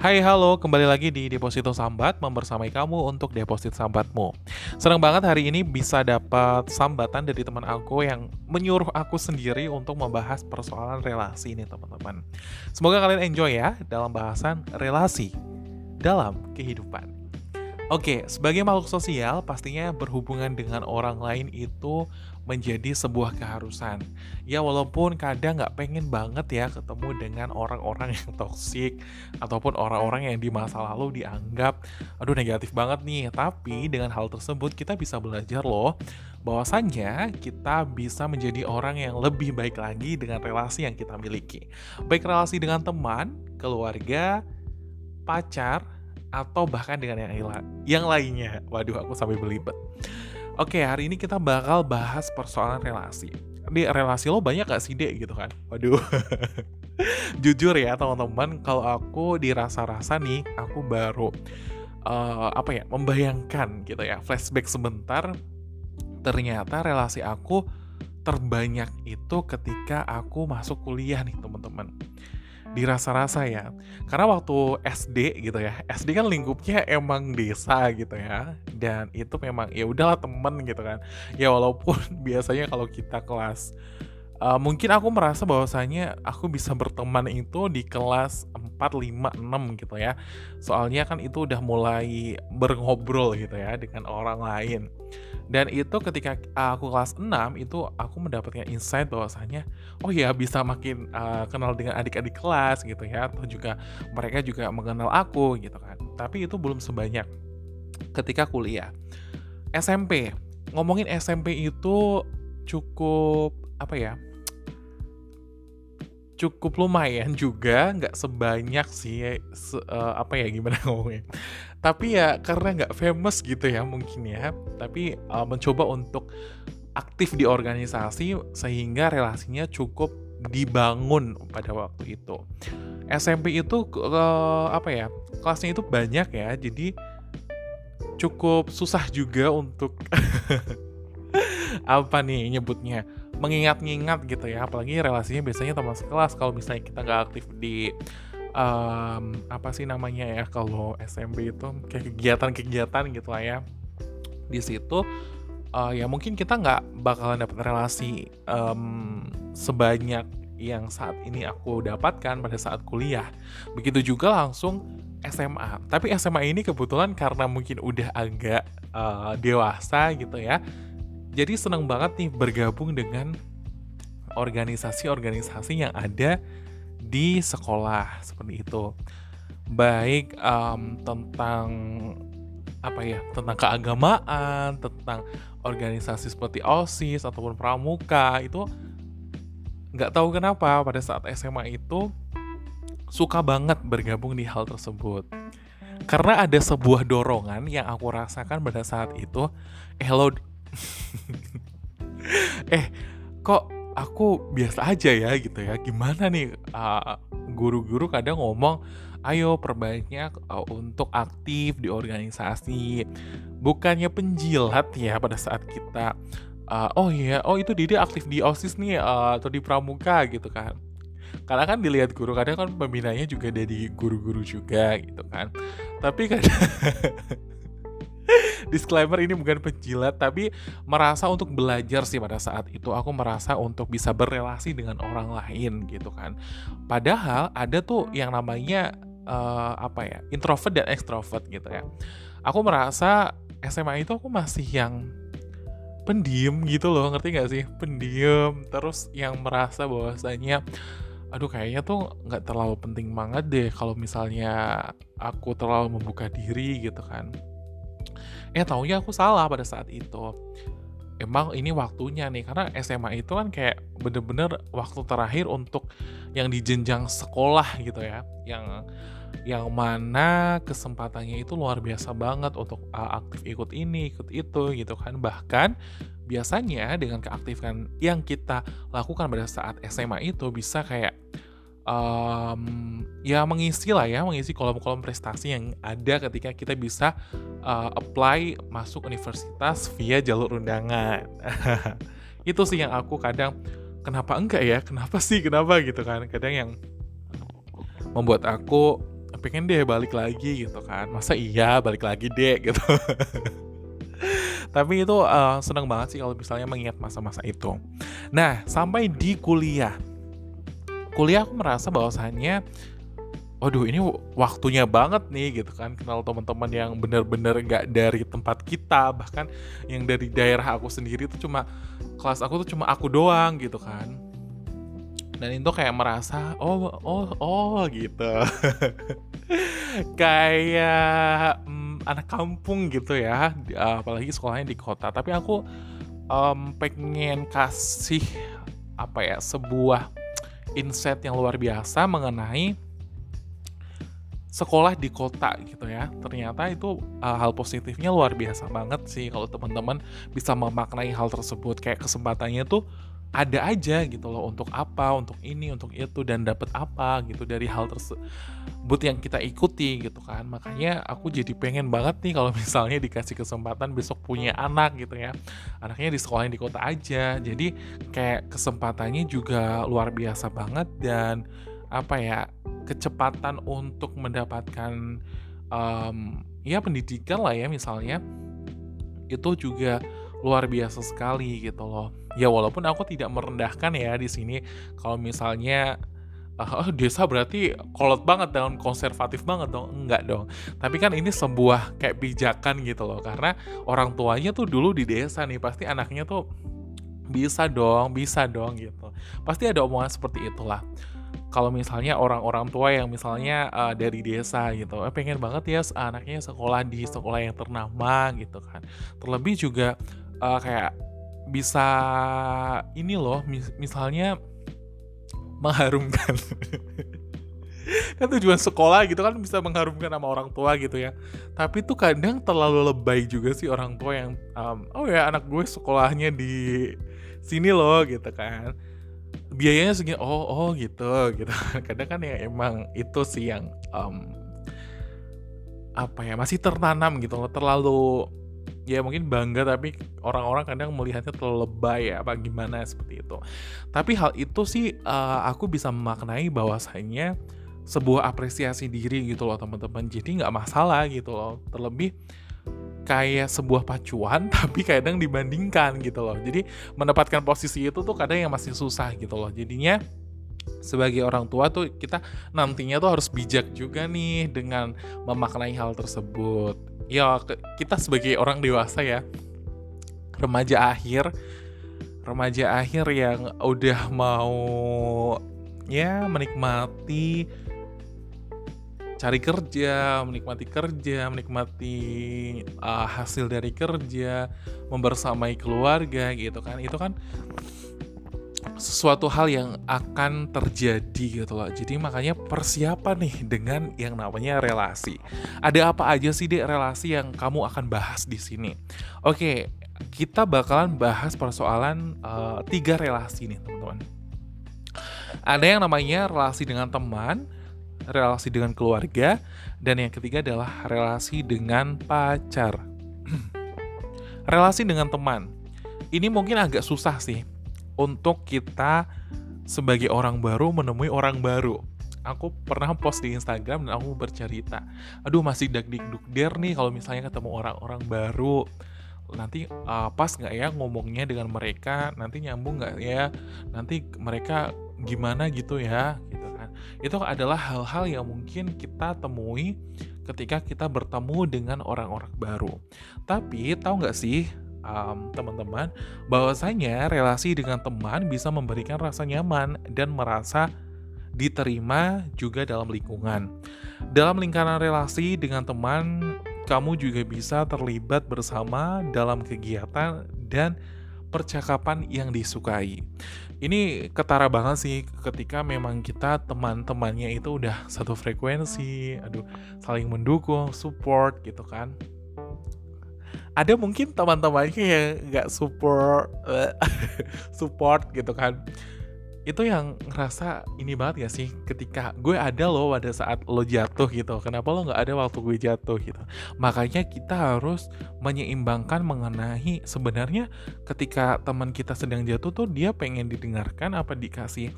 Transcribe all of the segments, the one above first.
Hai halo, kembali lagi di Deposito Sambat membersamai kamu untuk deposit sambatmu. Senang banget hari ini bisa dapat sambatan dari teman aku yang menyuruh aku sendiri untuk membahas persoalan relasi ini teman-teman. Semoga kalian enjoy ya dalam bahasan relasi dalam kehidupan. Oke, sebagai makhluk sosial, pastinya berhubungan dengan orang lain itu menjadi sebuah keharusan. Ya, walaupun kadang nggak pengen banget ya ketemu dengan orang-orang yang toksik ataupun orang-orang yang di masa lalu dianggap, aduh negatif banget nih. Tapi dengan hal tersebut kita bisa belajar loh, bahwasannya kita bisa menjadi orang yang lebih baik lagi dengan relasi yang kita miliki. Baik relasi dengan teman, keluarga, pacar, atau bahkan dengan yang, yang lainnya. Waduh, aku sampai belibet. Oke, hari ini kita bakal bahas persoalan relasi. Di relasi lo banyak gak sih, Dek? Gitu kan. Waduh. Jujur ya, teman-teman, kalau aku dirasa-rasa nih, aku baru uh, apa ya, membayangkan gitu ya, flashback sebentar. Ternyata relasi aku terbanyak itu ketika aku masuk kuliah nih, teman-teman dirasa-rasa ya. Karena waktu SD gitu ya, SD kan lingkupnya emang desa gitu ya. Dan itu memang ya udahlah temen gitu kan. Ya walaupun biasanya kalau kita kelas uh, mungkin aku merasa bahwasanya aku bisa berteman itu di kelas 4, 5, 6 gitu ya. Soalnya kan itu udah mulai berngobrol gitu ya dengan orang lain. Dan itu ketika aku kelas 6 itu aku mendapatkan insight bahwasanya oh ya bisa makin uh, kenal dengan adik-adik kelas gitu ya atau juga mereka juga mengenal aku gitu kan. Tapi itu belum sebanyak ketika kuliah. SMP. Ngomongin SMP itu cukup apa ya? Cukup lumayan juga nggak sebanyak sih se, uh, apa ya gimana ngomongnya. Tapi ya karena nggak famous gitu ya mungkin ya tapi uh, mencoba untuk aktif di organisasi sehingga relasinya cukup dibangun pada waktu itu. SMP itu uh, apa ya kelasnya itu banyak ya jadi cukup susah juga untuk apa nih nyebutnya mengingat-ingat gitu ya apalagi relasinya biasanya teman sekelas. Kalau misalnya kita nggak aktif di um, apa sih namanya ya kalau SMP itu kayak kegiatan-kegiatan gitu lah ya. Di situ uh, ya mungkin kita nggak bakalan dapat relasi um, sebanyak yang saat ini aku dapatkan pada saat kuliah. Begitu juga langsung SMA tapi SMA ini kebetulan karena mungkin udah agak uh, dewasa gitu ya jadi senang banget nih bergabung dengan organisasi-organisasi yang ada di sekolah seperti itu. Baik um, tentang apa ya tentang keagamaan, tentang organisasi seperti OSIS ataupun pramuka itu nggak tahu kenapa pada saat SMA itu suka banget bergabung di hal tersebut. Karena ada sebuah dorongan yang aku rasakan pada saat itu, eh lo eh kok aku biasa aja ya gitu ya? Gimana nih guru-guru uh, kadang ngomong ayo perbaiknya uh, untuk aktif di organisasi. Bukannya penjilat ya pada saat kita uh, oh iya oh itu dia aktif di osis nih uh, atau di pramuka gitu kan. Karena kan dilihat guru kadang kan pembinanya juga dari guru-guru juga gitu kan. Tapi kadang disclaimer ini bukan penjilat tapi merasa untuk belajar sih pada saat itu. Aku merasa untuk bisa berrelasi dengan orang lain gitu kan. Padahal ada tuh yang namanya uh, apa ya introvert dan extrovert gitu ya. Aku merasa SMA itu aku masih yang pendiam gitu loh ngerti gak sih? Pendiam terus yang merasa bahwasanya aduh kayaknya tuh nggak terlalu penting banget deh kalau misalnya aku terlalu membuka diri gitu kan eh taunya aku salah pada saat itu. Emang ini waktunya nih karena SMA itu kan kayak bener-bener waktu terakhir untuk yang di jenjang sekolah gitu ya. Yang yang mana kesempatannya itu luar biasa banget untuk uh, aktif ikut ini ikut itu gitu kan. Bahkan biasanya dengan keaktifan yang kita lakukan pada saat SMA itu bisa kayak um, ya mengisi lah ya mengisi kolom-kolom prestasi yang ada ketika kita bisa uh, apply masuk universitas via jalur undangan. Itu sih yang aku kadang kenapa enggak ya? Kenapa sih? Kenapa? gitu kan. Kadang yang membuat aku pengen deh balik lagi gitu kan. Masa iya? Balik lagi deh. gitu. Tapi itu uh, seneng banget sih kalau misalnya mengingat masa-masa itu. Nah sampai di kuliah kuliah aku merasa bahwasannya waduh ini waktunya banget nih gitu kan. Kenal teman-teman yang bener-bener gak dari tempat kita bahkan yang dari daerah aku sendiri itu cuma kelas aku tuh cuma aku doang gitu kan. Dan itu kayak merasa oh oh oh gitu. Kayak mm, anak kampung gitu ya apalagi sekolahnya di kota. Tapi aku um, pengen kasih apa ya sebuah insight yang luar biasa mengenai sekolah di kota gitu ya. Ternyata itu uh, hal positifnya luar biasa banget sih kalau teman-teman bisa memaknai hal tersebut. Kayak kesempatannya tuh ada aja gitu loh untuk apa, untuk ini, untuk itu dan dapat apa gitu dari hal tersebut yang kita ikuti gitu kan. Makanya aku jadi pengen banget nih kalau misalnya dikasih kesempatan besok punya anak gitu ya. Anaknya di sekolah di kota aja. Jadi kayak kesempatannya juga luar biasa banget dan apa ya kecepatan untuk mendapatkan um, ya pendidikan lah ya misalnya itu juga luar biasa sekali gitu loh. Ya walaupun aku tidak merendahkan ya di sini kalau misalnya uh, desa berarti kolot banget dong, konservatif banget dong. Enggak dong. Tapi kan ini sebuah kayak pijakan gitu loh karena orang tuanya tuh dulu di desa nih, pasti anaknya tuh bisa dong, bisa dong gitu. Pasti ada omongan seperti itulah kalau misalnya orang-orang tua yang misalnya uh, dari desa gitu, eh, pengen banget ya anaknya sekolah di sekolah yang ternama gitu kan. Terlebih juga uh, kayak bisa ini loh mis misalnya mengharumkan. Kan tujuan sekolah gitu kan bisa mengharumkan nama orang tua gitu ya. Tapi tuh kadang terlalu lebay juga sih orang tua yang um, oh ya anak gue sekolahnya di sini loh gitu kan. Biayanya segini oh oh gitu gitu. Kadang kan ya emang itu sih yang um, apa ya masih tertanam gitu loh terlalu ya mungkin bangga tapi orang-orang kadang melihatnya terlalu lebay ya apa gimana seperti itu. Tapi hal itu sih uh, aku bisa memaknai bahwasanya sebuah apresiasi diri gitu loh teman-teman. Jadi nggak masalah gitu loh. Terlebih kayak sebuah pacuan tapi kadang dibandingkan gitu loh. Jadi mendapatkan posisi itu tuh kadang yang masih susah gitu loh. Jadinya sebagai orang tua tuh kita nantinya tuh harus bijak juga nih dengan memaknai hal tersebut ya kita sebagai orang dewasa ya remaja akhir remaja akhir yang udah mau ya menikmati cari kerja, menikmati kerja, menikmati uh, hasil dari kerja, membersamai keluarga gitu kan. Itu kan sesuatu hal yang akan terjadi gitu loh. Jadi makanya persiapan nih dengan yang namanya relasi. Ada apa aja sih deh relasi yang kamu akan bahas di sini? Oke, kita bakalan bahas persoalan uh, tiga relasi nih teman-teman. Ada yang namanya relasi dengan teman, relasi dengan keluarga, dan yang ketiga adalah relasi dengan pacar. relasi dengan teman. Ini mungkin agak susah sih untuk kita sebagai orang baru menemui orang baru. Aku pernah post di Instagram dan aku bercerita, aduh masih dagdik der nih kalau misalnya ketemu orang-orang baru. Nanti uh, pas nggak ya ngomongnya dengan mereka, nanti nyambung nggak ya, nanti mereka gimana gitu ya, gitu kan. Itu adalah hal-hal yang mungkin kita temui ketika kita bertemu dengan orang-orang baru. Tapi tahu nggak sih um, teman-teman bahwasanya relasi dengan teman bisa memberikan rasa nyaman dan merasa diterima juga dalam lingkungan. Dalam lingkaran relasi dengan teman, kamu juga bisa terlibat bersama dalam kegiatan dan percakapan yang disukai. Ini ketara banget sih ketika memang kita teman-temannya itu udah satu frekuensi, aduh saling mendukung, support gitu kan ada mungkin teman-temannya yang nggak support support gitu kan. Itu yang ngerasa ini banget ya sih? Ketika gue ada loh pada saat lo jatuh gitu. Kenapa lo nggak ada waktu gue jatuh gitu? Makanya kita harus menyeimbangkan mengenai sebenarnya ketika teman kita sedang jatuh tuh dia pengen didengarkan apa dikasih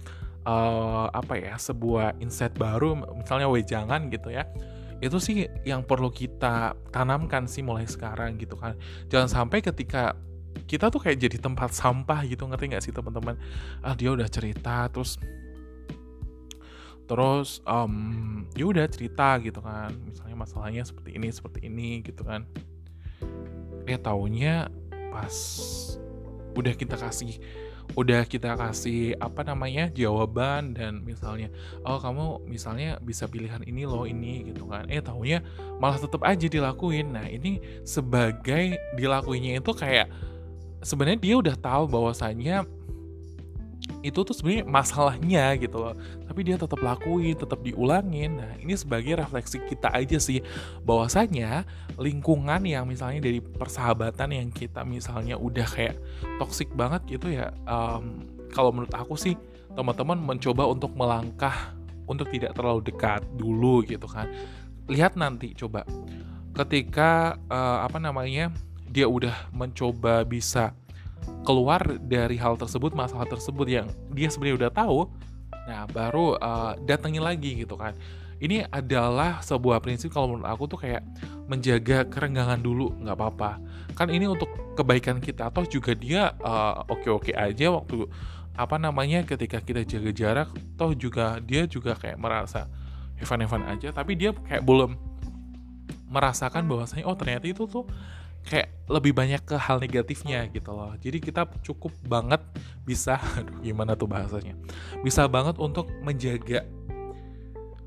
uh, apa ya sebuah insight baru misalnya wejangan gitu ya itu sih yang perlu kita tanamkan sih mulai sekarang gitu kan. Jangan sampai ketika kita tuh kayak jadi tempat sampah gitu ngerti nggak sih teman-teman? Ah dia udah cerita terus terus um, ya udah cerita gitu kan. Misalnya masalahnya seperti ini seperti ini gitu kan. Eh taunya pas udah kita kasih udah kita kasih apa namanya jawaban dan misalnya oh kamu misalnya bisa pilihan ini loh ini gitu kan. Eh tahunya malah tetap aja dilakuin. Nah ini sebagai dilakuinnya itu kayak sebenarnya dia udah tahu bahwasannya itu tuh sebenarnya masalahnya gitu loh. Tapi dia tetap lakuin tetap diulangin. Nah ini sebagai refleksi kita aja sih. Bahwasanya lingkungan yang misalnya dari persahabatan yang kita misalnya udah kayak toxic banget gitu ya um, kalau menurut aku sih teman-teman mencoba untuk melangkah untuk tidak terlalu dekat dulu gitu kan. Lihat nanti coba. Ketika uh, apa namanya dia udah mencoba bisa keluar dari hal tersebut masalah tersebut yang dia sebenarnya udah tahu nah baru uh, datangin lagi gitu kan. Ini adalah sebuah prinsip kalau menurut aku tuh kayak menjaga kerenggangan dulu nggak apa-apa. Kan ini untuk kebaikan kita atau juga dia uh, oke-oke aja waktu apa namanya ketika kita jaga jarak toh juga dia juga kayak merasa Evan-Evan aja tapi dia kayak belum merasakan bahwasanya oh ternyata itu tuh kayak lebih banyak ke hal negatifnya gitu loh. Jadi kita cukup banget bisa, aduh gimana tuh bahasanya, bisa banget untuk menjaga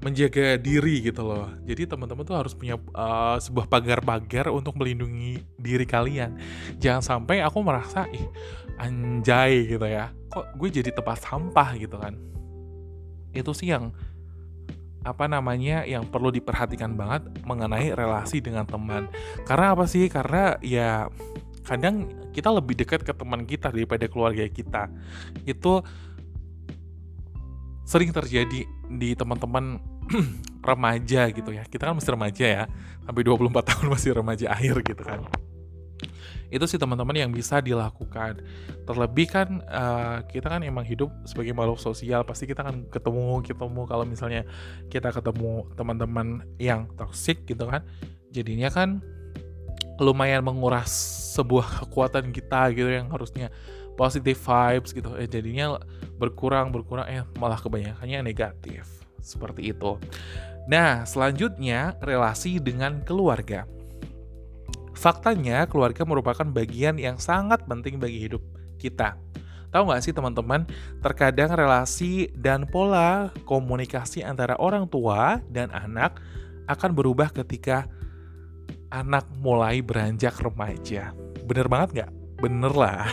menjaga diri gitu loh. Jadi teman-teman tuh harus punya uh, sebuah pagar-pagar untuk melindungi diri kalian. Jangan sampai aku merasa ih anjay gitu ya. Kok gue jadi tempat sampah gitu kan. Itu sih yang apa namanya yang perlu diperhatikan banget mengenai relasi dengan teman. Karena apa sih? Karena ya kadang kita lebih dekat ke teman kita daripada keluarga kita. Itu sering terjadi di teman-teman remaja gitu ya. Kita kan masih remaja ya. Sampai 24 tahun masih remaja akhir gitu kan itu sih teman-teman yang bisa dilakukan. Terlebih kan uh, kita kan emang hidup sebagai makhluk sosial pasti kita kan ketemu ketemu. Kalau misalnya kita ketemu teman-teman yang toxic gitu kan jadinya kan lumayan menguras sebuah kekuatan kita gitu yang harusnya positive vibes gitu. Eh jadinya berkurang berkurang eh malah kebanyakannya negatif. Seperti itu. Nah selanjutnya relasi dengan keluarga Faktanya, keluarga merupakan bagian yang sangat penting bagi hidup kita. Tahu nggak sih teman-teman, terkadang relasi dan pola komunikasi antara orang tua dan anak akan berubah ketika anak mulai beranjak remaja. Bener banget nggak? Bener lah.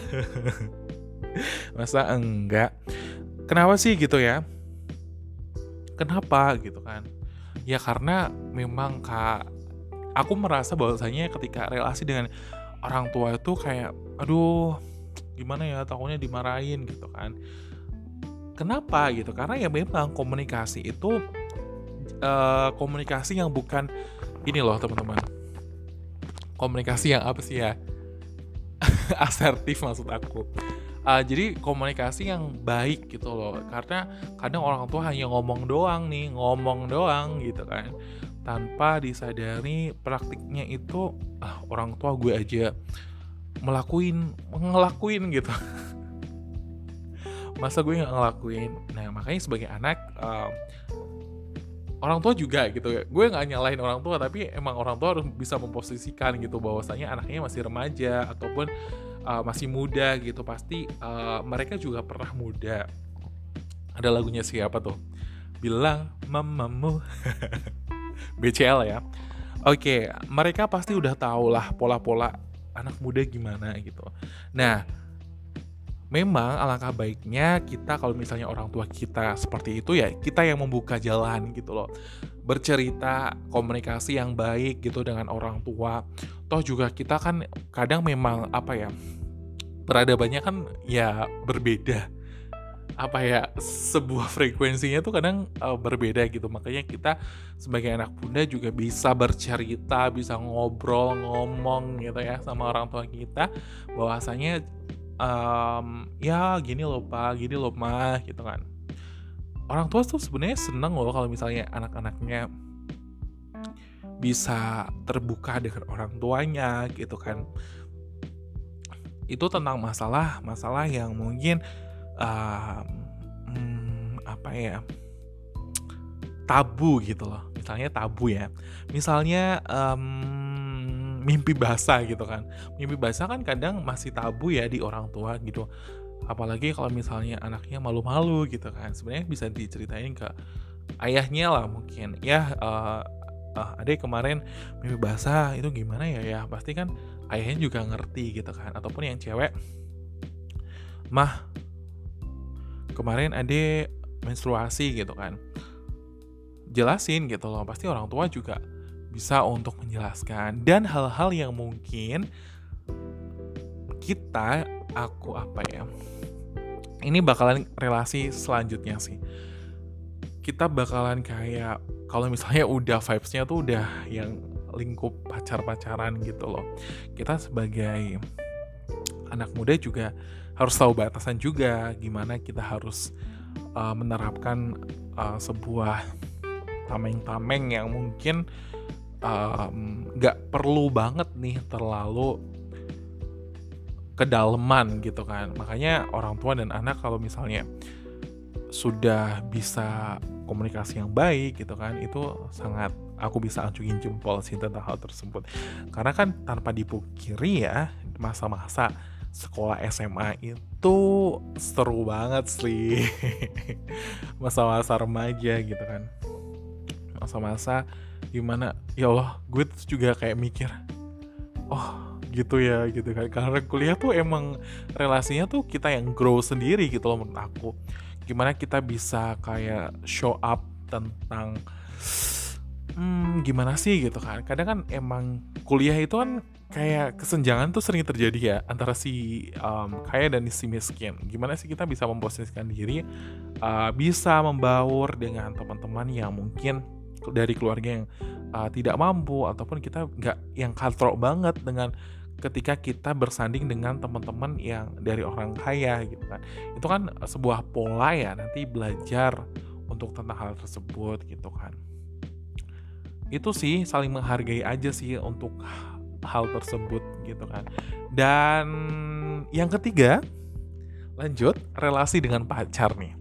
Masa enggak? Kenapa sih gitu ya? Kenapa gitu kan? Ya karena memang kak aku merasa bahwasanya ketika relasi dengan orang tua itu kayak aduh gimana ya takutnya dimarahin gitu kan. Kenapa gitu? Karena ya memang komunikasi itu uh, komunikasi yang bukan ini loh teman-teman. Komunikasi yang apa sih ya? Asertif maksud aku. Uh, jadi komunikasi yang baik gitu loh. Karena kadang orang tua hanya ngomong doang nih ngomong doang gitu kan tanpa disadari praktiknya itu ah, orang tua gue aja melakuin ngelakuin gitu. Masa gue nggak ngelakuin? Nah makanya sebagai anak um, orang tua juga gitu. Gue nggak nyalahin orang tua tapi emang orang tua harus bisa memposisikan gitu bahwasanya anaknya masih remaja ataupun uh, masih muda gitu. Pasti uh, mereka juga pernah muda. Ada lagunya siapa tuh? Bilang mamamu BCL ya. Oke, mereka pasti udah tahu lah pola-pola anak muda gimana gitu. Nah, memang alangkah baiknya kita kalau misalnya orang tua kita seperti itu ya kita yang membuka jalan gitu loh bercerita komunikasi yang baik gitu dengan orang tua toh juga kita kan kadang memang apa ya peradabannya kan ya berbeda apa ya sebuah frekuensinya tuh kadang uh, berbeda gitu. Makanya kita sebagai anak bunda juga bisa bercerita bisa ngobrol ngomong gitu ya sama orang tua kita. Bahwasanya um, ya gini loh pak gini loh mah gitu kan. Orang tua tuh sebenarnya seneng loh kalau misalnya anak-anaknya bisa terbuka dengan orang tuanya gitu kan. Itu tentang masalah masalah yang mungkin hmm, apa ya? Tabu gitu loh. Misalnya tabu ya. Misalnya um, mimpi basah gitu kan. Mimpi basah kan kadang masih tabu ya di orang tua gitu. Apalagi kalau misalnya anaknya malu-malu gitu kan. Sebenarnya bisa diceritain ke ayahnya lah mungkin. Ya uh, uh, adek kemarin mimpi basah itu gimana ya ya? Pasti kan ayahnya juga ngerti gitu kan. Ataupun yang cewek mah kemarin adek menstruasi gitu kan. Jelasin gitu loh pasti orang tua juga bisa untuk menjelaskan. Dan hal-hal yang mungkin kita aku apa ya ini bakalan relasi selanjutnya sih. Kita bakalan kayak kalau misalnya udah vibes-nya tuh udah yang lingkup pacar-pacaran gitu loh. Kita sebagai anak muda juga harus tahu batasan juga gimana kita harus uh, menerapkan uh, sebuah tameng-tameng yang mungkin nggak um, perlu banget nih terlalu kedalaman gitu kan. Makanya orang tua dan anak kalau misalnya sudah bisa komunikasi yang baik gitu kan itu sangat aku bisa acungin jempol sih tentang hal tersebut. Karena kan tanpa dipukiri ya masa-masa sekolah SMA itu seru banget sih. Masa-masa remaja gitu kan. Masa-masa gimana ya Allah gue tuh juga kayak mikir oh gitu ya gitu kan. Karena kuliah tuh emang relasinya tuh kita yang grow sendiri gitu loh menurut aku. Gimana kita bisa kayak show up tentang hmm, gimana sih gitu kan. Kadang kan emang kuliah itu kan kayak kesenjangan tuh sering terjadi ya antara si um, kaya dan si miskin. Gimana sih kita bisa memposisikan diri uh, bisa membaur dengan teman-teman yang mungkin dari keluarga yang uh, tidak mampu ataupun kita nggak yang katrok banget dengan ketika kita bersanding dengan teman-teman yang dari orang kaya gitu kan. Itu kan sebuah pola ya nanti belajar untuk tentang hal tersebut gitu kan itu sih saling menghargai aja sih untuk hal tersebut gitu kan dan yang ketiga lanjut relasi dengan pacar nih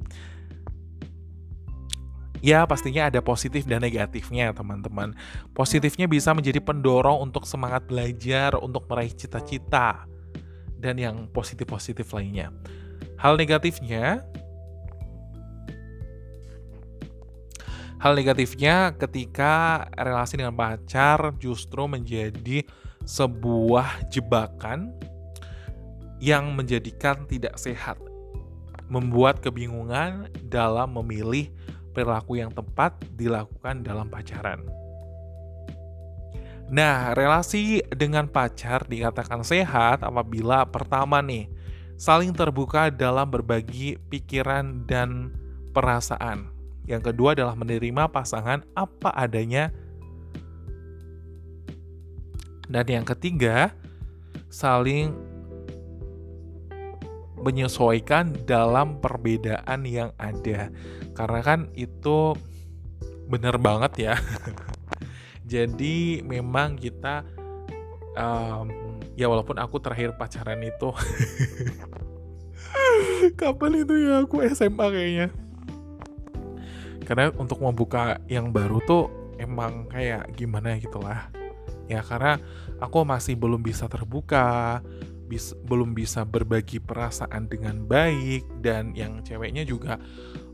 Ya pastinya ada positif dan negatifnya teman-teman. Positifnya bisa menjadi pendorong untuk semangat belajar, untuk meraih cita-cita, dan yang positif-positif lainnya. Hal negatifnya, hal negatifnya ketika relasi dengan pacar justru menjadi sebuah jebakan yang menjadikan tidak sehat, membuat kebingungan dalam memilih perilaku yang tepat dilakukan dalam pacaran. Nah, relasi dengan pacar dikatakan sehat apabila pertama nih, saling terbuka dalam berbagi pikiran dan perasaan. Yang kedua adalah menerima pasangan apa adanya. Dan yang ketiga, saling menyesuaikan dalam perbedaan yang ada. Karena kan itu bener banget ya. Jadi memang kita um, ya walaupun aku terakhir pacaran itu. Kapan itu ya? Aku SMA kayaknya karena untuk membuka yang baru tuh emang kayak gimana gitu lah ya karena aku masih belum bisa terbuka bis, belum bisa berbagi perasaan dengan baik dan yang ceweknya juga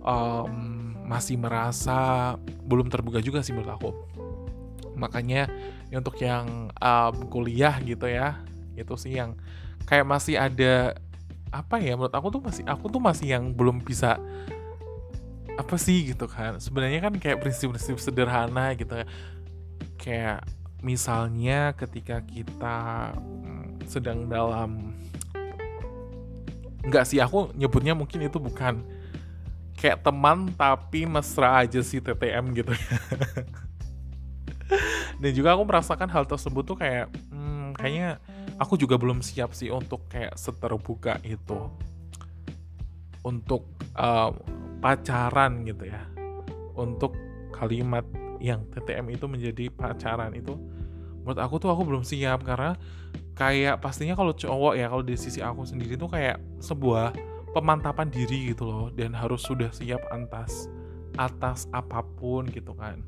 um, masih merasa belum terbuka juga sih menurut aku. Makanya untuk yang um, kuliah gitu ya itu sih yang kayak masih ada apa ya menurut aku tuh masih aku tuh masih yang belum bisa apa sih gitu kan? Sebenarnya kan kayak prinsip-prinsip sederhana gitu. Ya kayak misalnya ketika kita sedang dalam nggak sih aku nyebutnya mungkin itu bukan kayak teman tapi mesra aja sih TTM gitu. Ya dan juga aku merasakan hal tersebut tuh kayak hmm, kayaknya aku juga belum siap sih untuk kayak seterbuka itu. Untuk uh, pacaran gitu ya. Untuk kalimat yang TTM itu menjadi pacaran itu menurut aku tuh aku belum siap. Karena kayak pastinya kalau cowok ya kalau di sisi aku sendiri tuh kayak sebuah pemantapan diri gitu loh. Dan harus sudah siap atas atas apa pun gitu kan.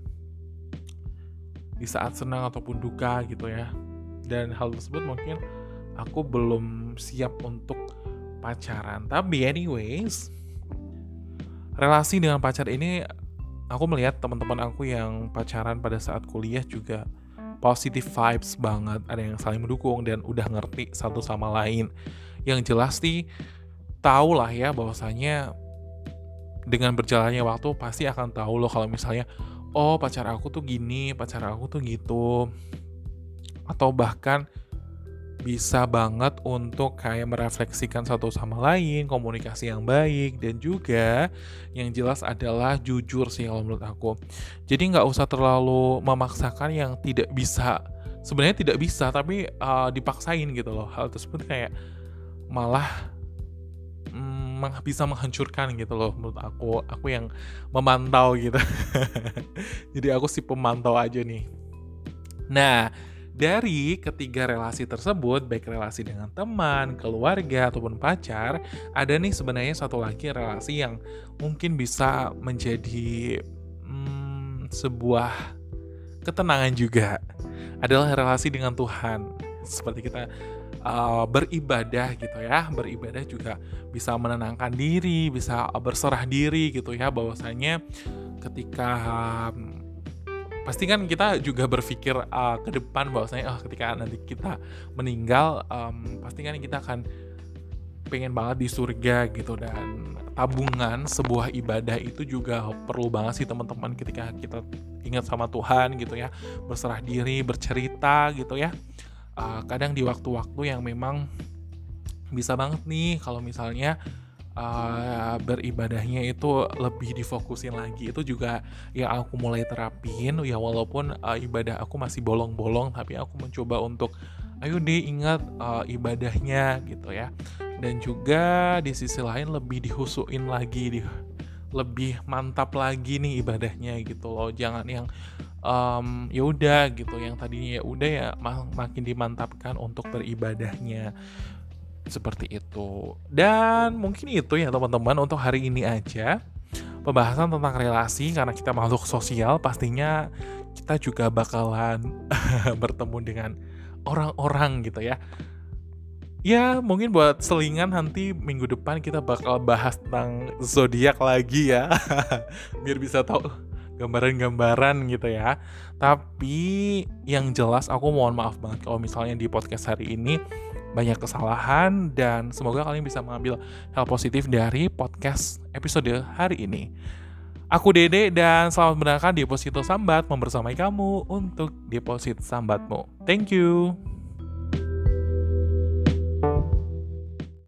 Di saat senang ataupun duka gitu ya. Dan hal tersebut mungkin aku belum siap untuk pacaran. Tapi anyways relasi dengan pacar ini aku melihat teman-teman aku yang pacaran pada saat kuliah juga positive vibes banget, ada yang saling mendukung dan udah ngerti satu sama lain. Yang jelas sih tahu lah ya bahwasanya dengan berjalannya waktu pasti akan tahu loh kalau misalnya oh pacar aku tuh gini, pacar aku tuh gitu. Atau bahkan bisa banget untuk kayak merefleksikan satu sama lain, komunikasi yang baik, dan juga yang jelas adalah jujur sih kalau menurut aku. Jadi nggak usah terlalu memaksakan yang tidak bisa. Sebenarnya tidak bisa, tapi uh, dipaksain gitu loh. Hal tersebut kayak malah mm, bisa menghancurkan gitu loh menurut aku. Aku yang memantau gitu. Jadi aku si pemantau aja nih. Nah, dari ketiga relasi tersebut, baik relasi dengan teman, keluarga, ataupun pacar, ada nih sebenarnya satu lagi relasi yang mungkin bisa menjadi hmm, sebuah ketenangan juga. Adalah relasi dengan Tuhan. Seperti kita uh, beribadah gitu ya, beribadah juga bisa menenangkan diri, bisa berserah diri gitu ya, bahwasanya ketika um, pasti kan kita juga berpikir uh, ke depan bahwasanya oh ketika nanti kita meninggal um, pasti kan kita akan pengen banget di surga gitu. Dan tabungan sebuah ibadah itu juga perlu banget sih teman-teman ketika kita ingat sama Tuhan gitu ya. Berserah diri bercerita gitu ya. Uh, kadang di waktu-waktu yang memang bisa banget nih kalau misalnya uh, beribadahnya itu lebih difokusin lagi. Itu juga yang aku mulai terapin. Ya walaupun uh, ibadah aku masih bolong-bolong tapi aku mencoba untuk ayo deh ingat uh, ibadahnya gitu ya. Dan juga di sisi lain lebih dihusuin lagi di lebih mantap lagi nih ibadahnya gitu loh. Jangan yang um, ya udah gitu. Yang tadinya ya udah ya mak makin dimantapkan untuk beribadahnya seperti itu. Dan mungkin itu ya teman-teman untuk hari ini aja. Pembahasan tentang relasi karena kita makhluk sosial pastinya kita juga bakalan bertemu dengan orang-orang gitu ya. Ya, mungkin buat selingan nanti minggu depan kita bakal bahas tentang zodiak lagi ya. Biar bisa tahu gambaran-gambaran gitu ya. Tapi yang jelas aku mohon maaf banget kalau misalnya di podcast hari ini banyak kesalahan dan semoga kalian bisa mengambil hal positif dari podcast episode hari ini. Aku Dede dan selamat mendengarkan Deposito Sambat membersamai kamu untuk deposit sambatmu. Thank you.